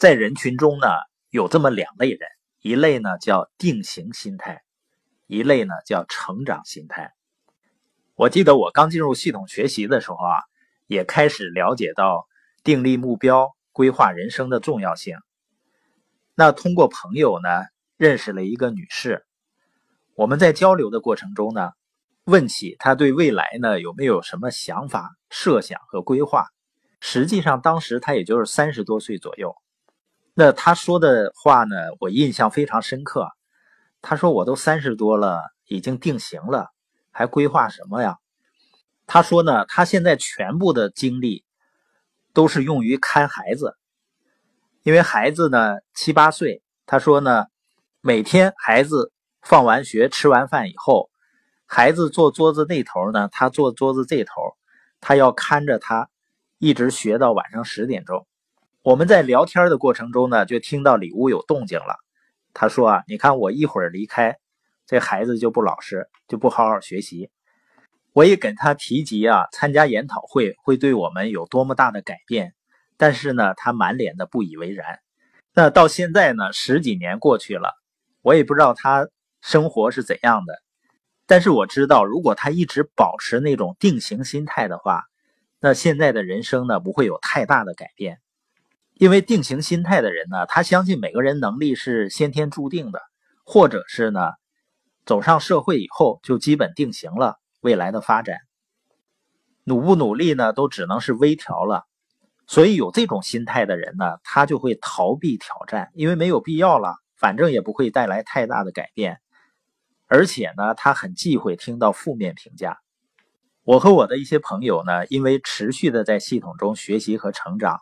在人群中呢，有这么两类人，一类呢叫定型心态，一类呢叫成长心态。我记得我刚进入系统学习的时候啊，也开始了解到定立目标、规划人生的重要性。那通过朋友呢，认识了一个女士，我们在交流的过程中呢，问起她对未来呢有没有什么想法、设想和规划。实际上，当时她也就是三十多岁左右。那他说的话呢，我印象非常深刻。他说：“我都三十多了，已经定型了。”还规划什么呀？他说呢，他现在全部的精力都是用于看孩子，因为孩子呢七八岁。他说呢，每天孩子放完学、吃完饭以后，孩子坐桌子那头呢，他坐桌子这头，他要看着他，一直学到晚上十点钟。我们在聊天的过程中呢，就听到里屋有动静了。他说啊，你看我一会儿离开。这孩子就不老实，就不好好学习。我也跟他提及啊，参加研讨会会对我们有多么大的改变，但是呢，他满脸的不以为然。那到现在呢，十几年过去了，我也不知道他生活是怎样的。但是我知道，如果他一直保持那种定型心态的话，那现在的人生呢，不会有太大的改变。因为定型心态的人呢，他相信每个人能力是先天注定的，或者是呢。走上社会以后，就基本定型了未来的发展。努不努力呢，都只能是微调了。所以有这种心态的人呢，他就会逃避挑战，因为没有必要了，反正也不会带来太大的改变。而且呢，他很忌讳听到负面评价。我和我的一些朋友呢，因为持续的在系统中学习和成长，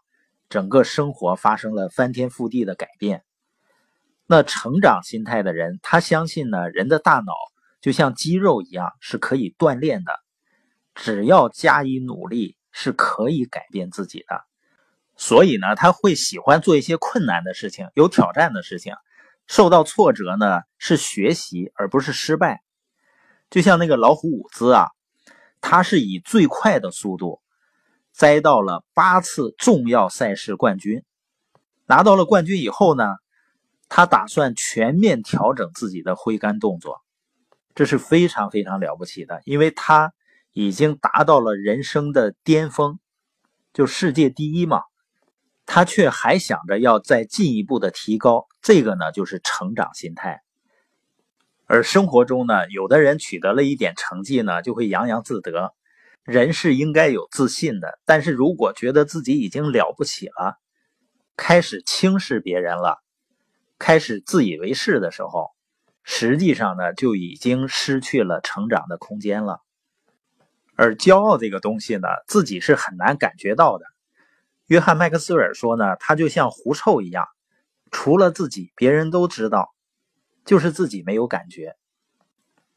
整个生活发生了翻天覆地的改变。那成长心态的人，他相信呢，人的大脑就像肌肉一样是可以锻炼的，只要加以努力是可以改变自己的。所以呢，他会喜欢做一些困难的事情、有挑战的事情。受到挫折呢，是学习而不是失败。就像那个老虎伍兹啊，他是以最快的速度摘到了八次重要赛事冠军，拿到了冠军以后呢。他打算全面调整自己的挥杆动作，这是非常非常了不起的，因为他已经达到了人生的巅峰，就世界第一嘛。他却还想着要再进一步的提高，这个呢就是成长心态。而生活中呢，有的人取得了一点成绩呢，就会洋洋自得。人是应该有自信的，但是如果觉得自己已经了不起了，开始轻视别人了。开始自以为是的时候，实际上呢就已经失去了成长的空间了。而骄傲这个东西呢，自己是很难感觉到的。约翰麦克斯韦尔说呢，他就像狐臭一样，除了自己，别人都知道，就是自己没有感觉。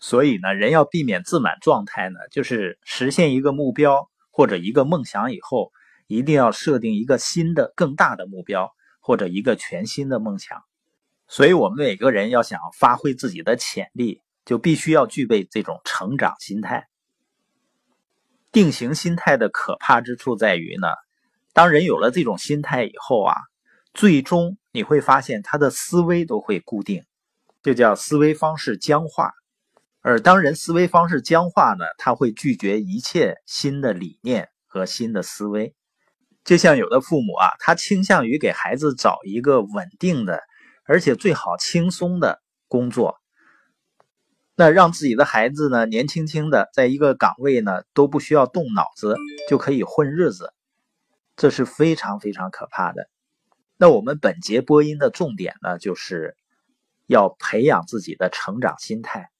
所以呢，人要避免自满状态呢，就是实现一个目标或者一个梦想以后，一定要设定一个新的、更大的目标或者一个全新的梦想。所以，我们每个人要想发挥自己的潜力，就必须要具备这种成长心态。定型心态的可怕之处在于呢，当人有了这种心态以后啊，最终你会发现他的思维都会固定，这叫思维方式僵化。而当人思维方式僵化呢，他会拒绝一切新的理念和新的思维。就像有的父母啊，他倾向于给孩子找一个稳定的。而且最好轻松的工作，那让自己的孩子呢年轻轻的在一个岗位呢都不需要动脑子就可以混日子，这是非常非常可怕的。那我们本节播音的重点呢，就是要培养自己的成长心态。